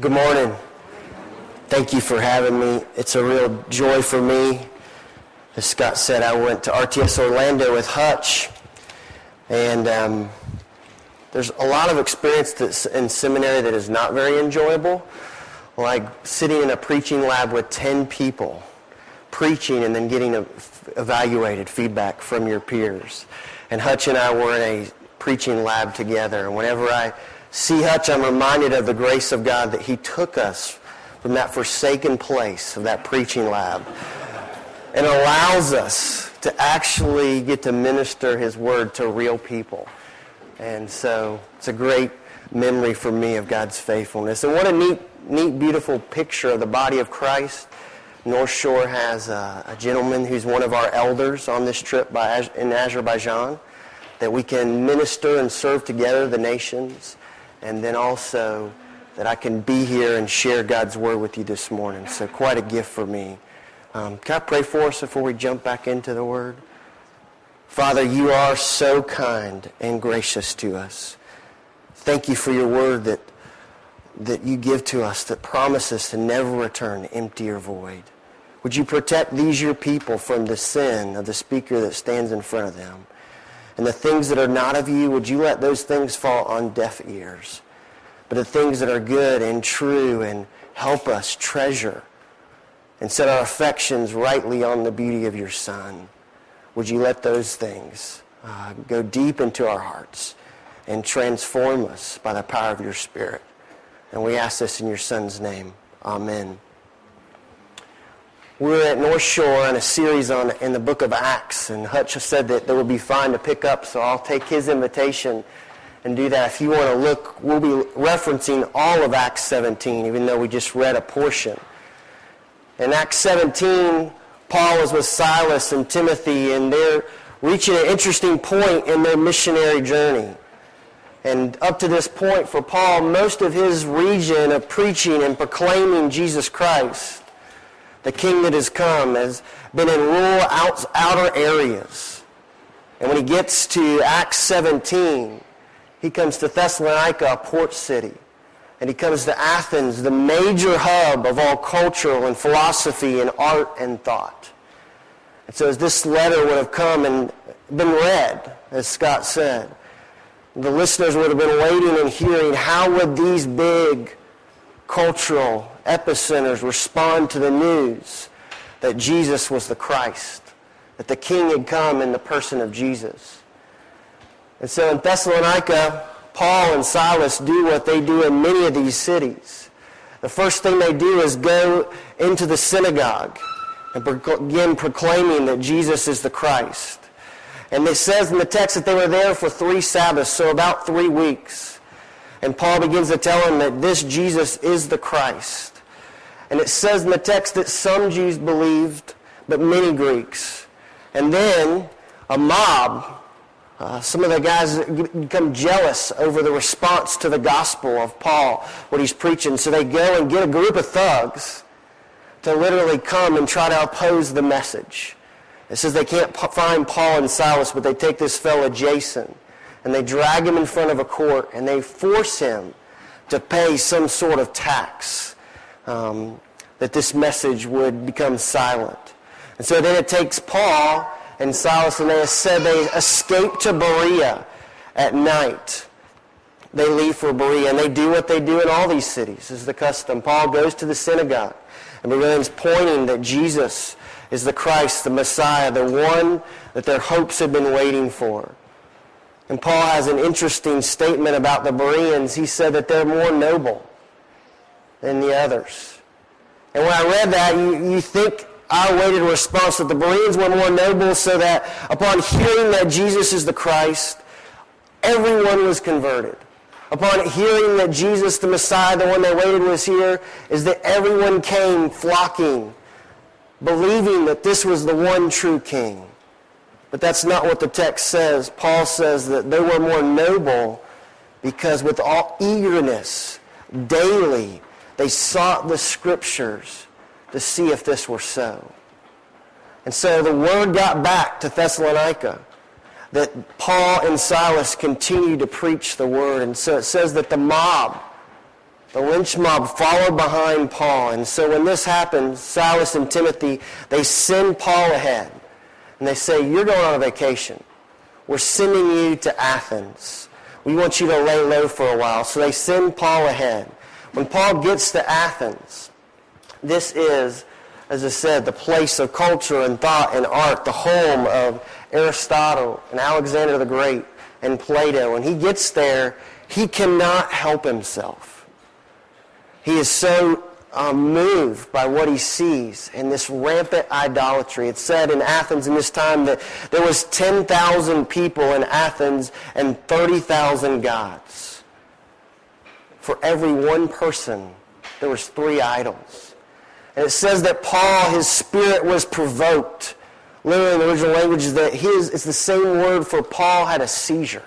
Good morning. Thank you for having me. It's a real joy for me. As Scott said, I went to RTS Orlando with Hutch, and um, there's a lot of experience that's in seminary that is not very enjoyable, like sitting in a preaching lab with 10 people, preaching and then getting evaluated feedback from your peers. And Hutch and I were in a preaching lab together, and whenever I see Hutch, I'm reminded of the grace of God that he took us from that forsaken place of that preaching lab and allows us to actually get to minister his word to real people. And so it's a great memory for me of God's faithfulness. And what a neat, neat, beautiful picture of the body of Christ. North Shore has a, a gentleman who's one of our elders on this trip by, in Azerbaijan that we can minister and serve together the nations and then also that I can be here and share God's word with you this morning. So quite a gift for me. Um, can I pray for us before we jump back into the word? Father, you are so kind and gracious to us. Thank you for your word that, that you give to us that promises to never return empty or void. Would you protect these your people from the sin of the speaker that stands in front of them? And the things that are not of you, would you let those things fall on deaf ears? But the things that are good and true and help us treasure and set our affections rightly on the beauty of your Son, would you let those things uh, go deep into our hearts and transform us by the power of your Spirit? And we ask this in your Son's name. Amen. We're at North Shore on a series on in the book of Acts, and Hutch has said that there would be fine to pick up, so I'll take his invitation and do that. If you want to look, we'll be referencing all of Acts 17, even though we just read a portion. In Acts 17, Paul is with Silas and Timothy, and they're reaching an interesting point in their missionary journey. And up to this point, for Paul, most of his region of preaching and proclaiming Jesus Christ the king that has come has been in rural out, outer areas. And when he gets to Acts 17, he comes to Thessalonica, a port city. And he comes to Athens, the major hub of all cultural and philosophy and art and thought. And so as this letter would have come and been read, as Scott said, the listeners would have been waiting and hearing how would these big cultural epicenters respond to the news that Jesus was the Christ, that the King had come in the person of Jesus. And so in Thessalonica, Paul and Silas do what they do in many of these cities. The first thing they do is go into the synagogue and begin proclaiming that Jesus is the Christ. And it says in the text that they were there for three Sabbaths, so about three weeks. And Paul begins to tell them that this Jesus is the Christ. And it says in the text that some Jews believed, but many Greeks. And then a mob, uh, some of the guys become jealous over the response to the gospel of Paul, what he's preaching. So they go and get a group of thugs to literally come and try to oppose the message. It says they can't find Paul and Silas, but they take this fellow Jason and they drag him in front of a court and they force him to pay some sort of tax um, that this message would become silent. And so then it takes Paul and Silas and they said they escape to Berea at night. They leave for Berea and they do what they do in all these cities. Is the custom. Paul goes to the synagogue and begins pointing that Jesus is the Christ, the Messiah, the one that their hopes had been waiting for. And Paul has an interesting statement about the Bereans. He said that they're more noble than the others. And when I read that, you, you think I awaited a response that the Bereans were more noble so that upon hearing that Jesus is the Christ, everyone was converted. Upon hearing that Jesus, the Messiah, the one they waited was here, is that everyone came flocking, believing that this was the one true king. But that's not what the text says. Paul says that they were more noble because with all eagerness, daily, they sought the scriptures to see if this were so. And so the word got back to Thessalonica that Paul and Silas continued to preach the word. And so it says that the mob The lynch mob followed behind Paul. And so when this happens, Silas and Timothy, they send Paul ahead. And they say, you're going on a vacation. We're sending you to Athens. We want you to lay low for a while. So they send Paul ahead. When Paul gets to Athens, this is, as I said, the place of culture and thought and art, the home of Aristotle and Alexander the Great and Plato. When he gets there, he cannot help himself. He is so um, moved by what he sees and this rampant idolatry. It said in Athens in this time that there was 10,000 people in Athens and 30,000 gods. For every one person, there was three idols. And it says that Paul, his spirit was provoked. Literally in the original language is that his, it's the same word for Paul had a seizure.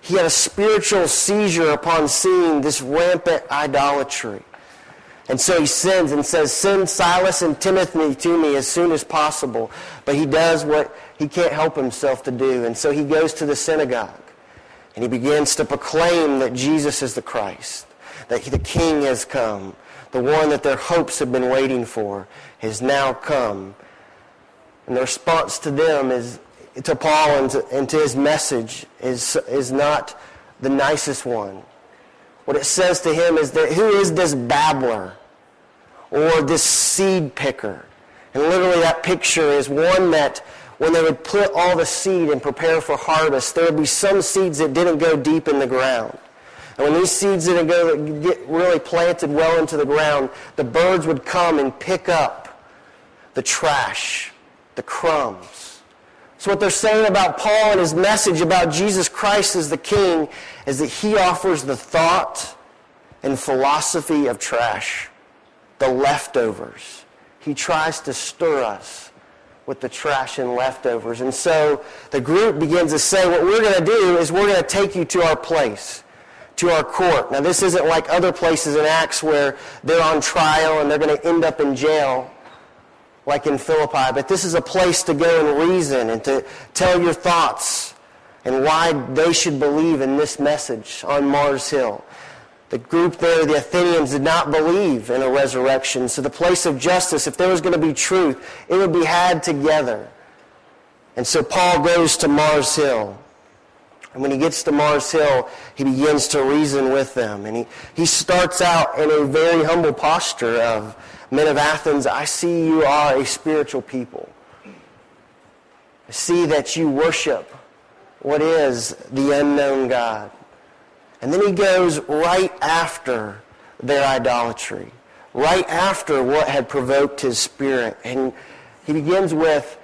He had a spiritual seizure upon seeing this rampant idolatry. And so he sends and says, Send Silas and Timothy to me as soon as possible. But he does what he can't help himself to do. And so he goes to the synagogue and he begins to proclaim that Jesus is the Christ, that the King has come, the one that their hopes have been waiting for has now come. And the response to them is, to Paul and to, and to his message is, is not the nicest one. What it says to him is that who is this babbler or this seed picker? And literally that picture is one that when they would put all the seed and prepare for harvest, there would be some seeds that didn't go deep in the ground. And when these seeds didn't go get really planted well into the ground, the birds would come and pick up the trash, the crumbs. So what they're saying about Paul and his message about Jesus Christ as the King is that he offers the thought and philosophy of trash, the leftovers. He tries to stir us with the trash and leftovers. And so the group begins to say, what we're going to do is we're going to take you to our place, to our court. Now this isn't like other places in Acts where they're on trial and they're going to end up in jail like in Philippi, but this is a place to go and reason and to tell your thoughts and why they should believe in this message on Mars Hill. The group there, the Athenians, did not believe in a resurrection. So the place of justice, if there was going to be truth, it would be had together. And so Paul goes to Mars Hill. And when he gets to Mars Hill, he begins to reason with them. And he, he starts out in a very humble posture of, Men of Athens, I see you are a spiritual people. I see that you worship what is the unknown God. And then he goes right after their idolatry, right after what had provoked his spirit. And he begins with,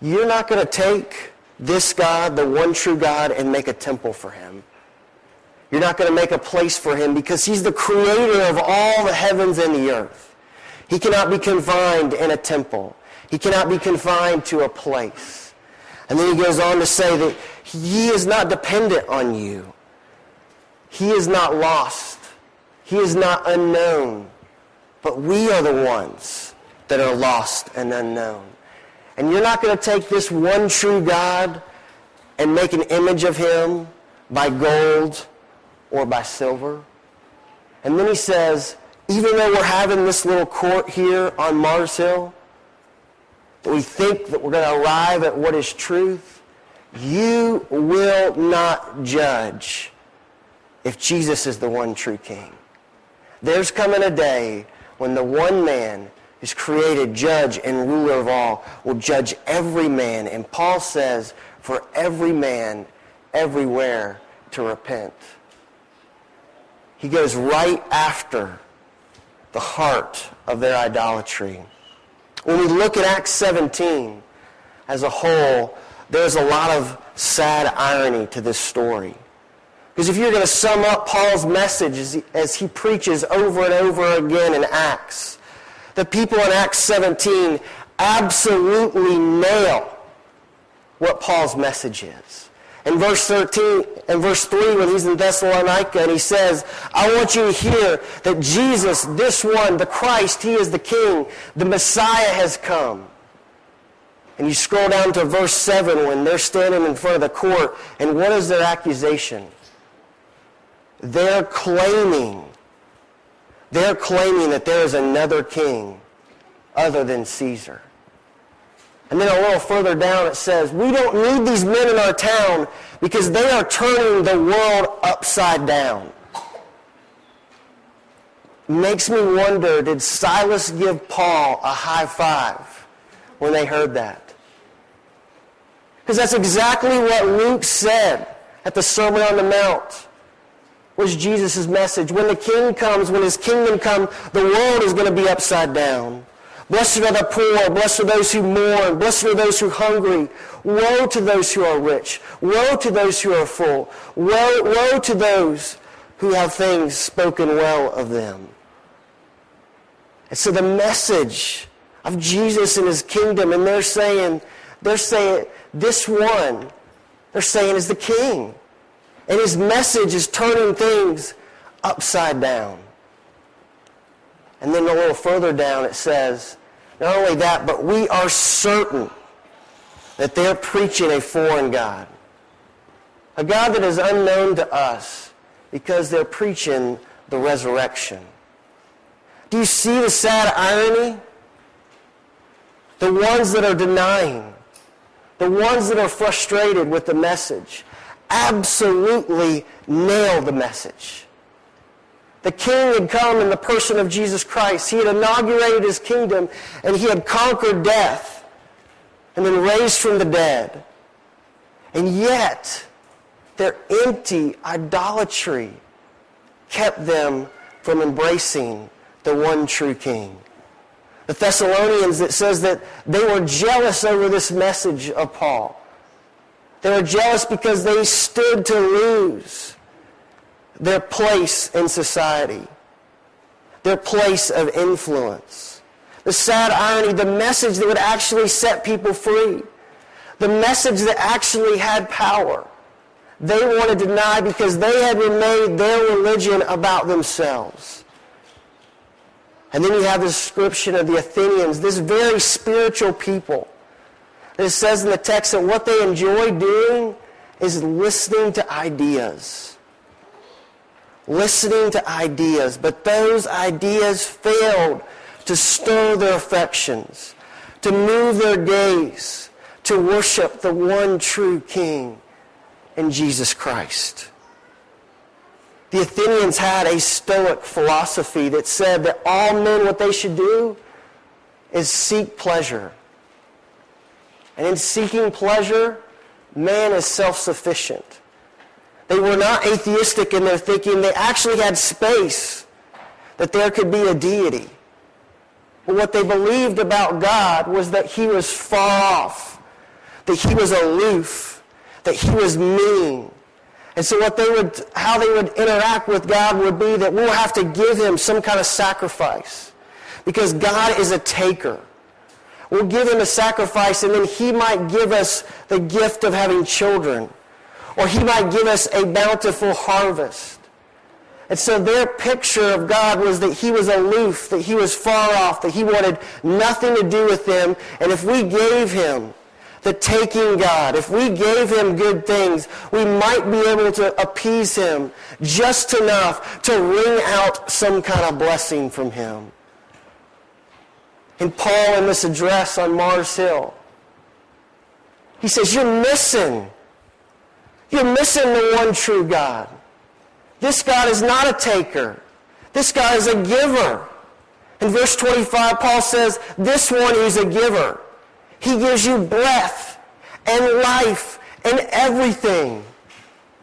you're not going to take this God, the one true God, and make a temple for him. You're not going to make a place for him because he's the creator of all the heavens and the earth. He cannot be confined in a temple. He cannot be confined to a place. And then he goes on to say that he is not dependent on you. He is not lost. He is not unknown. But we are the ones that are lost and unknown. And you're not going to take this one true God and make an image of him by gold or by silver. And then he says, even though we're having this little court here on Mars Hill, we think that we're going to arrive at what is truth, you will not judge if Jesus is the one true king. There's coming a day when the one man who's created judge and ruler of all will judge every man. And Paul says, for every man everywhere to repent. He goes right after the heart of their idolatry. When we look at Acts 17 as a whole, there's a lot of sad irony to this story. Because if you're going to sum up Paul's message as he, preaches over and over again in Acts, the people in Acts 17 absolutely nail what Paul's message is in verse 13 and verse 3 when he's in Thessalonica and he says, I want you to hear that Jesus, this one, the Christ, he is the King. The Messiah has come. And you scroll down to verse 7 when they're standing in front of the court and what is their accusation? They're claiming they're claiming that there is another king other than Caesar. And then a little further down it says, we don't need these men in our town because they are turning the world upside down. Makes me wonder, did Silas give Paul a high five when they heard that? Because that's exactly what Luke said at the Sermon on the Mount was Jesus' message. When the king comes, when his kingdom comes, the world is going to be upside down. Blessed are the poor. Blessed are those who mourn. Blessed are those who are hungry. Woe to those who are rich. Woe to those who are full. Woe, woe to those who have things spoken well of them. And so the message of Jesus and his kingdom, and they're saying, they're saying, this one, they're saying is the king. And his message is turning things upside down. And then a little further down it says, not only that, but we are certain that they're preaching a foreign God. A God that is unknown to us because they're preaching the resurrection. Do you see the sad irony? The ones that are denying, the ones that are frustrated with the message, absolutely nail the message. The king had come in the person of Jesus Christ. He had inaugurated his kingdom and he had conquered death and been raised from the dead. And yet, their empty idolatry kept them from embracing the one true king. The Thessalonians, it says that they were jealous over this message of Paul. They were jealous because they stood to lose their place in society, their place of influence. The sad irony, the message that would actually set people free, the message that actually had power, they wanted to deny because they had made their religion about themselves. And then you have the description of the Athenians, this very spiritual people. It says in the text that what they enjoy doing is listening to ideas listening to ideas, but those ideas failed to stir their affections, to move their gaze, to worship the one true King in Jesus Christ. The Athenians had a Stoic philosophy that said that all men, what they should do is seek pleasure. And in seeking pleasure, man is self-sufficient. They were not atheistic in their thinking. They actually had space that there could be a deity. But what they believed about God was that he was far off, that he was aloof, that he was mean. And so what they would, how they would interact with God would be that we'll have to give him some kind of sacrifice. Because God is a taker. We'll give him a sacrifice and then he might give us the gift of having children or he might give us a bountiful harvest. And so their picture of God was that he was aloof, that he was far off, that he wanted nothing to do with them. And if we gave him the taking God, if we gave him good things, we might be able to appease him just enough to wring out some kind of blessing from him. And Paul in this address on Mars Hill, he says, you're missing you're missing the one true God. This God is not a taker. This God is a giver. In verse 25, Paul says, this one is a giver. He gives you breath and life and everything.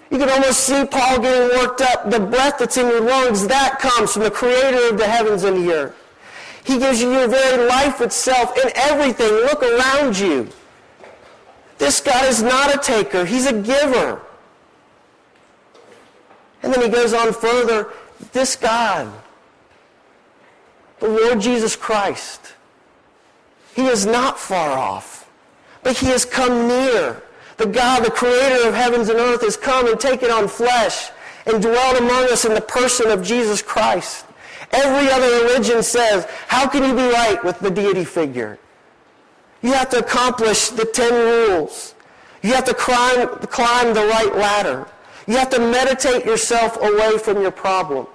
You can almost see Paul getting worked up. The breath that's in your lungs, that comes from the creator of the heavens and the earth. He gives you your very life itself and everything. Look around you. This God is not a taker. He's a giver. And then he goes on further. This God, the Lord Jesus Christ, he is not far off, but he has come near. The God, the creator of heavens and earth, has come and taken on flesh and dwelt among us in the person of Jesus Christ. Every other religion says, how can you be right with the deity figure? You have to accomplish the ten rules. You have to climb, climb the right ladder. You have to meditate yourself away from your problems.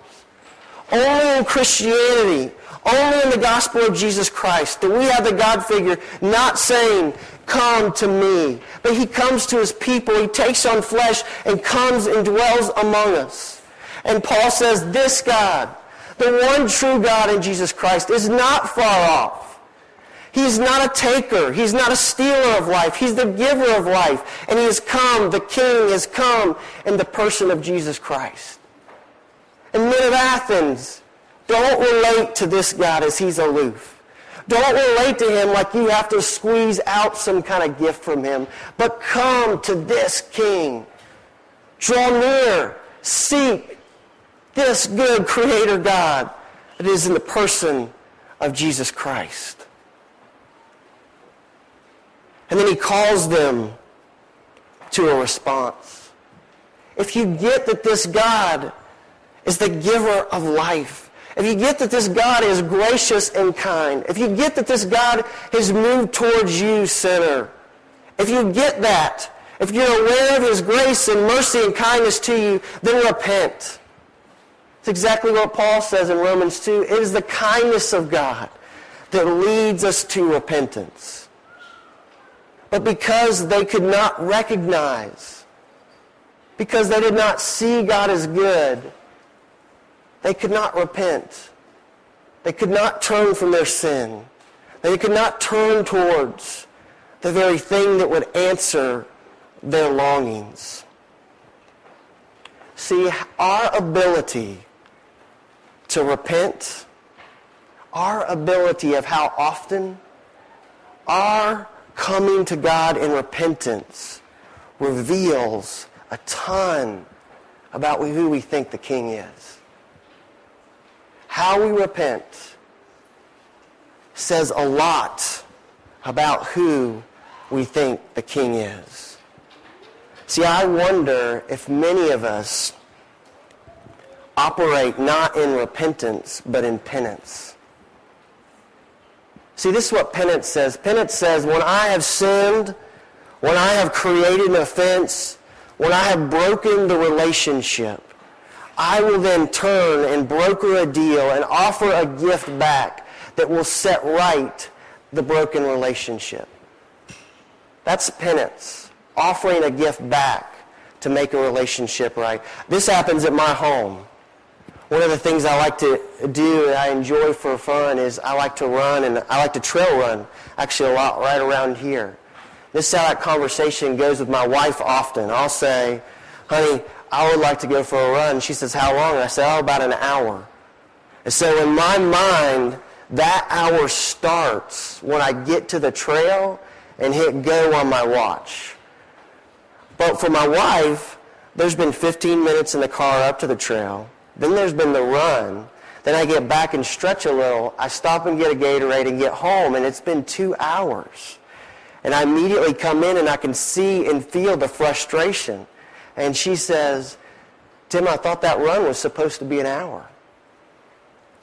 Only in Christianity, only in the gospel of Jesus Christ do we have the God figure not saying, come to me. But he comes to his people. He takes on flesh and comes and dwells among us. And Paul says this God, the one true God in Jesus Christ, is not far off. He's not a taker. He's not a stealer of life. He's the giver of life. And he has come, the King has come in the person of Jesus Christ. And men of Athens, don't relate to this God as he's aloof. Don't relate to him like you have to squeeze out some kind of gift from him. But come to this King. Draw near. Seek this good Creator God that is in the person of Jesus Christ. And then he calls them to a response. If you get that this God is the giver of life, if you get that this God is gracious and kind, if you get that this God has moved towards you, sinner, if you get that, if you're aware of his grace and mercy and kindness to you, then repent. It's exactly what Paul says in Romans 2. It is the kindness of God that leads us to repentance. But because they could not recognize, because they did not see God as good, they could not repent. They could not turn from their sin. They could not turn towards the very thing that would answer their longings. See, our ability to repent, our ability of how often, our coming to God in repentance reveals a ton about who we think the King is. How we repent says a lot about who we think the King is. See, I wonder if many of us operate not in repentance, but in penance. See, this is what penance says. Penance says, when I have sinned, when I have created an offense, when I have broken the relationship, I will then turn and broker a deal and offer a gift back that will set right the broken relationship. That's penance, offering a gift back to make a relationship right. This happens at my home one of the things I like to do and I enjoy for fun is I like to run and I like to trail run actually a lot right around here. This is how that conversation goes with my wife often. I'll say, honey, I would like to go for a run. She says, how long? I say, oh, about an hour. And so in my mind, that hour starts when I get to the trail and hit go on my watch. But for my wife, there's been 15 minutes in the car up to the trail. Then there's been the run. Then I get back and stretch a little. I stop and get a Gatorade and get home, and it's been two hours. And I immediately come in and I can see and feel the frustration. And she says, Tim, I thought that run was supposed to be an hour.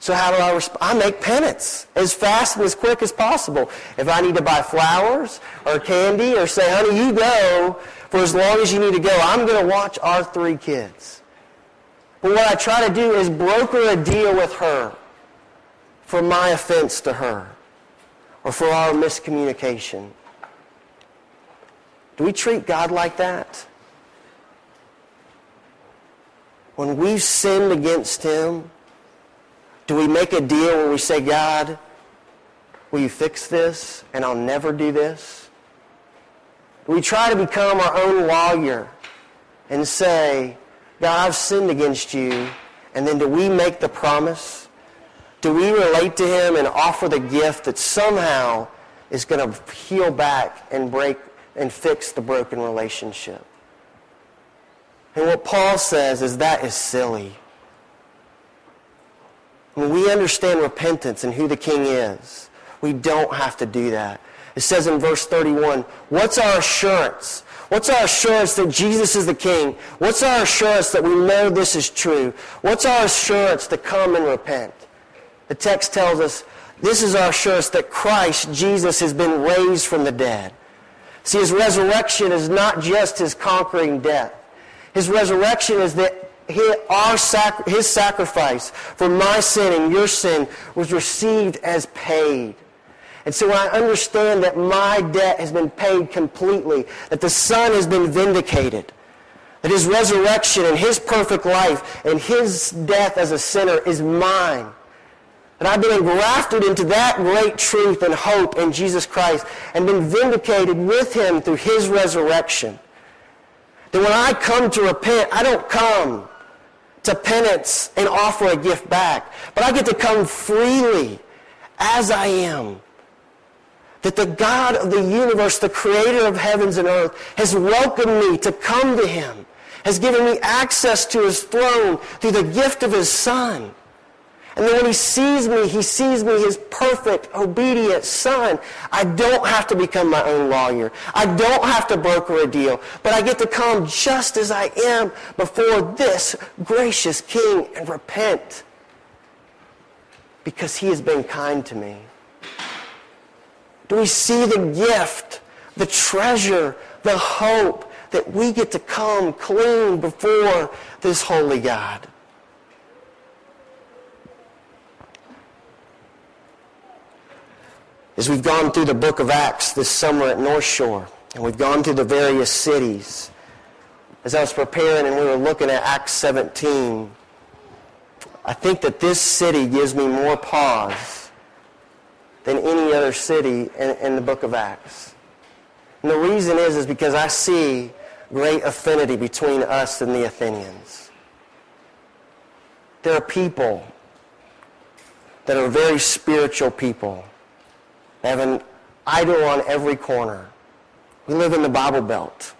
So how do I respond? I make penance as fast and as quick as possible. If I need to buy flowers or candy or say, honey, you go for as long as you need to go, I'm going to watch our three kids. But what I try to do is broker a deal with her for my offense to her or for our miscommunication. Do we treat God like that? When we've sinned against him, do we make a deal where we say, God, will you fix this and I'll never do this? Do we try to become our own lawyer and say, God, I've sinned against you. And then do we make the promise? Do we relate to him and offer the gift that somehow is going to heal back and break and fix the broken relationship? And what Paul says is that is silly. When we understand repentance and who the king is, we don't have to do that. It says in verse 31, what's our assurance? What's our assurance that Jesus is the King? What's our assurance that we know this is true? What's our assurance to come and repent? The text tells us this is our assurance that Christ, Jesus, has been raised from the dead. See, his resurrection is not just his conquering death. His resurrection is that our sac- his sacrifice for my sin and your sin was received as paid. And so when I understand that my debt has been paid completely, that the Son has been vindicated, that his resurrection and his perfect life and his death as a sinner is mine, that I've been engrafted into that great truth and hope in Jesus Christ and been vindicated with him through his resurrection. That when I come to repent, I don't come to penance and offer a gift back, but I get to come freely as I am. That the God of the universe, the creator of heavens and earth, has welcomed me to come to him, has given me access to his throne through the gift of his son. And then when he sees me, he sees me his perfect, obedient son. I don't have to become my own lawyer. I don't have to broker a deal. But I get to come just as I am before this gracious king and repent. Because he has been kind to me. Do we see the gift, the treasure, the hope that we get to come clean before this holy God? As we've gone through the book of Acts this summer at North Shore, and we've gone through the various cities, as I was preparing and we were looking at Acts 17, I think that this city gives me more pause than any other city in, in the book of Acts. And the reason is, is because I see great affinity between us and the Athenians. There are people that are very spiritual people they have an idol on every corner. We live in the Bible Belt.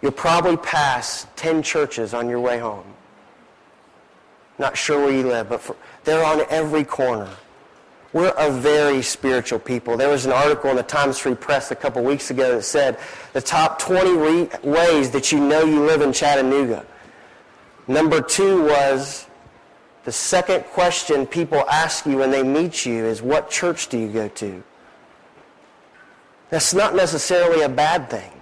You'll probably pass 10 churches on your way home. Not sure where you live, but for, they're on every corner. We're a very spiritual people. There was an article in the Times Free Press a couple weeks ago that said the top 20 re- ways that you know you live in Chattanooga. Number two was the second question people ask you when they meet you is, what church do you go to? That's not necessarily a bad thing.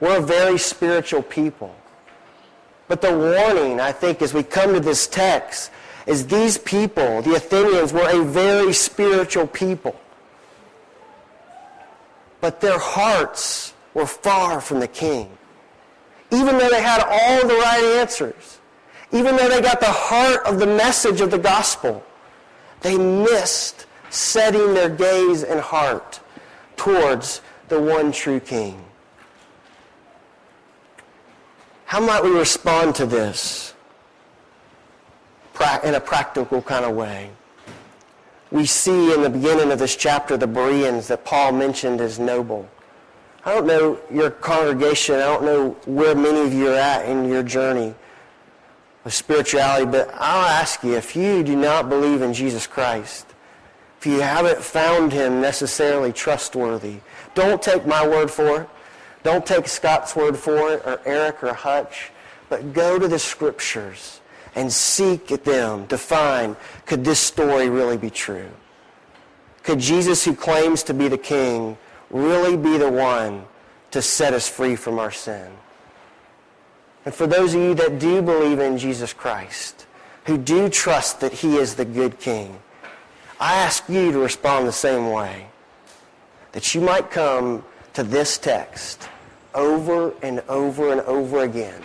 We're a very spiritual people. But the warning, I think, as we come to this text, is these people, the Athenians, were a very spiritual people. But their hearts were far from the king. Even though they had all the right answers, even though they got the heart of the message of the gospel, they missed setting their gaze and heart towards the one true King. How might we respond to this in a practical kind of way? We see in the beginning of this chapter the Bereans that Paul mentioned as noble. I don't know your congregation. I don't know where many of you are at in your journey of spirituality, but I'll ask you, if you do not believe in Jesus Christ, if you haven't found him necessarily trustworthy, don't take my word for it. Don't take Scott's word for it, or Eric or Hutch, but go to the scriptures and seek them to find, could this story really be true? Could Jesus, who claims to be the king, really be the one to set us free from our sin? And for those of you that do believe in Jesus Christ, who do trust that he is the good king, I ask you to respond the same way. That you might come to this text over and over and over again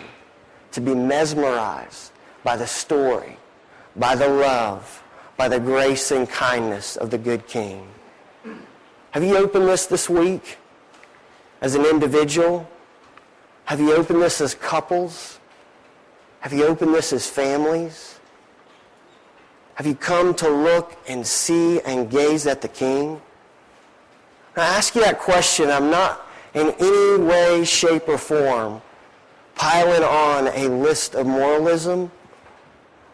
to be mesmerized by the story, by the love, by the grace and kindness of the good king. Have you opened this this week as an individual? Have you opened this as couples? Have you opened this as families? Have you come to look and see and gaze at the King? I ask you that question. I'm not in any way, shape, or form piling on a list of moralism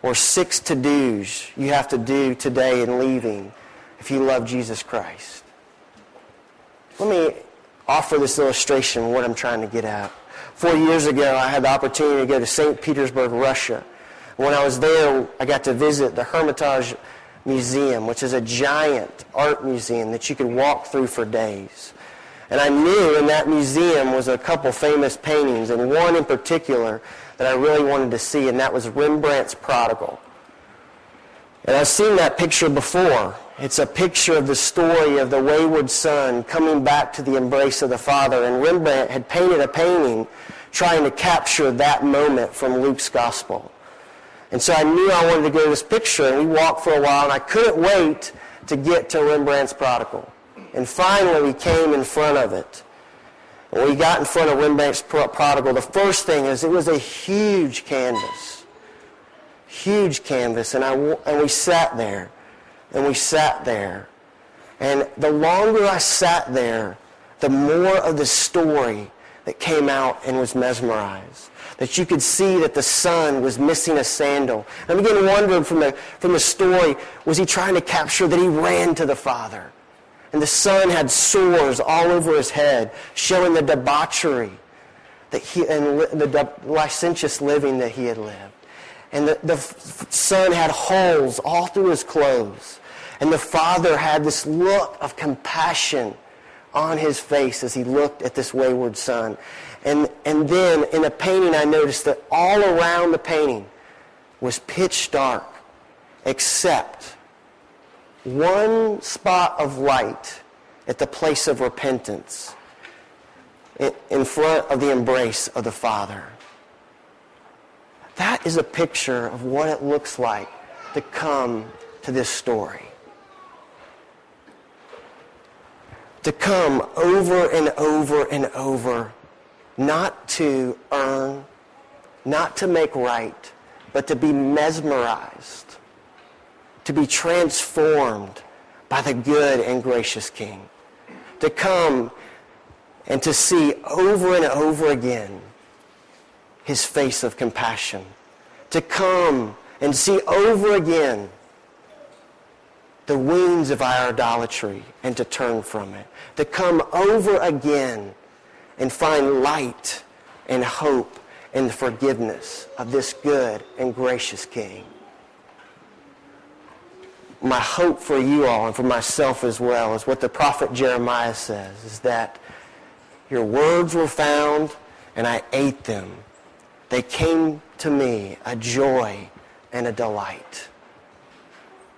or six to-dos you have to do today in leaving if you love Jesus Christ. Let me offer this illustration of what I'm trying to get at. Four years ago, I had the opportunity to go to St. Petersburg, Russia. When I was there, I got to visit the Hermitage Museum, which is a giant art museum that you could walk through for days. And I knew in that museum was a couple famous paintings, and one in particular that I really wanted to see, and that was Rembrandt's Prodigal. And I've seen that picture before. It's a picture of the story of the wayward son coming back to the embrace of the father. And Rembrandt had painted a painting trying to capture that moment from Luke's gospel. And so I knew I wanted to go to this picture, and we walked for a while, and I couldn't wait to get to Rembrandt's Prodigal. And finally, we came in front of it. When we got in front of Rembrandt's Prodigal, the first thing is it was a huge canvas. Huge canvas. And, I, and we sat there. And we sat there. And the longer I sat there, the more of the story that came out and was mesmerized. That you could see that the son was missing a sandal. And I began wondering from the, from the story, was he trying to capture that he ran to the father? And the son had sores all over his head, showing the debauchery that he, and the licentious living that he had lived. And the, the son had holes all through his clothes. And the father had this look of compassion on his face as he looked at this wayward son. And, and then in the painting, I noticed that all around the painting was pitch dark, except one spot of light at the place of repentance in front of the embrace of the Father. That is a picture of what it looks like to come to this story. To come over and over and over, not to earn, not to make right, but to be mesmerized to be transformed by the good and gracious King. To come and to see over and over again his face of compassion. To come and see over again the wounds of our idolatry and to turn from it. To come over again and find light and hope and the forgiveness of this good and gracious King my hope for you all and for myself as well is what the prophet Jeremiah says, is that your words were found and I ate them. They came to me a joy and a delight.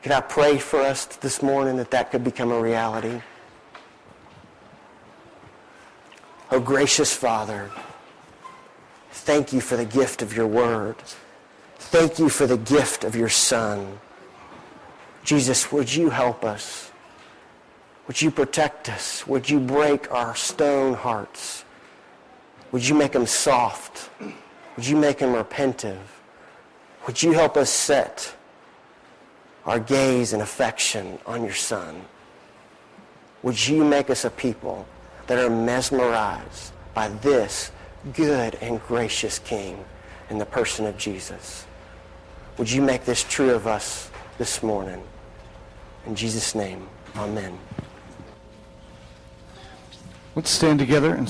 Could I pray for us this morning that that could become a reality? Oh, gracious Father, thank you for the gift of your word. Thank you for the gift of your Son. Jesus, would you help us? Would you protect us? Would you break our stone hearts? Would you make them soft? Would you make them repentive? Would you help us set our gaze and affection on your Son? Would you make us a people that are mesmerized by this good and gracious King in the person of Jesus? Would you make this true of us this morning? In Jesus' name, amen. Let's stand together and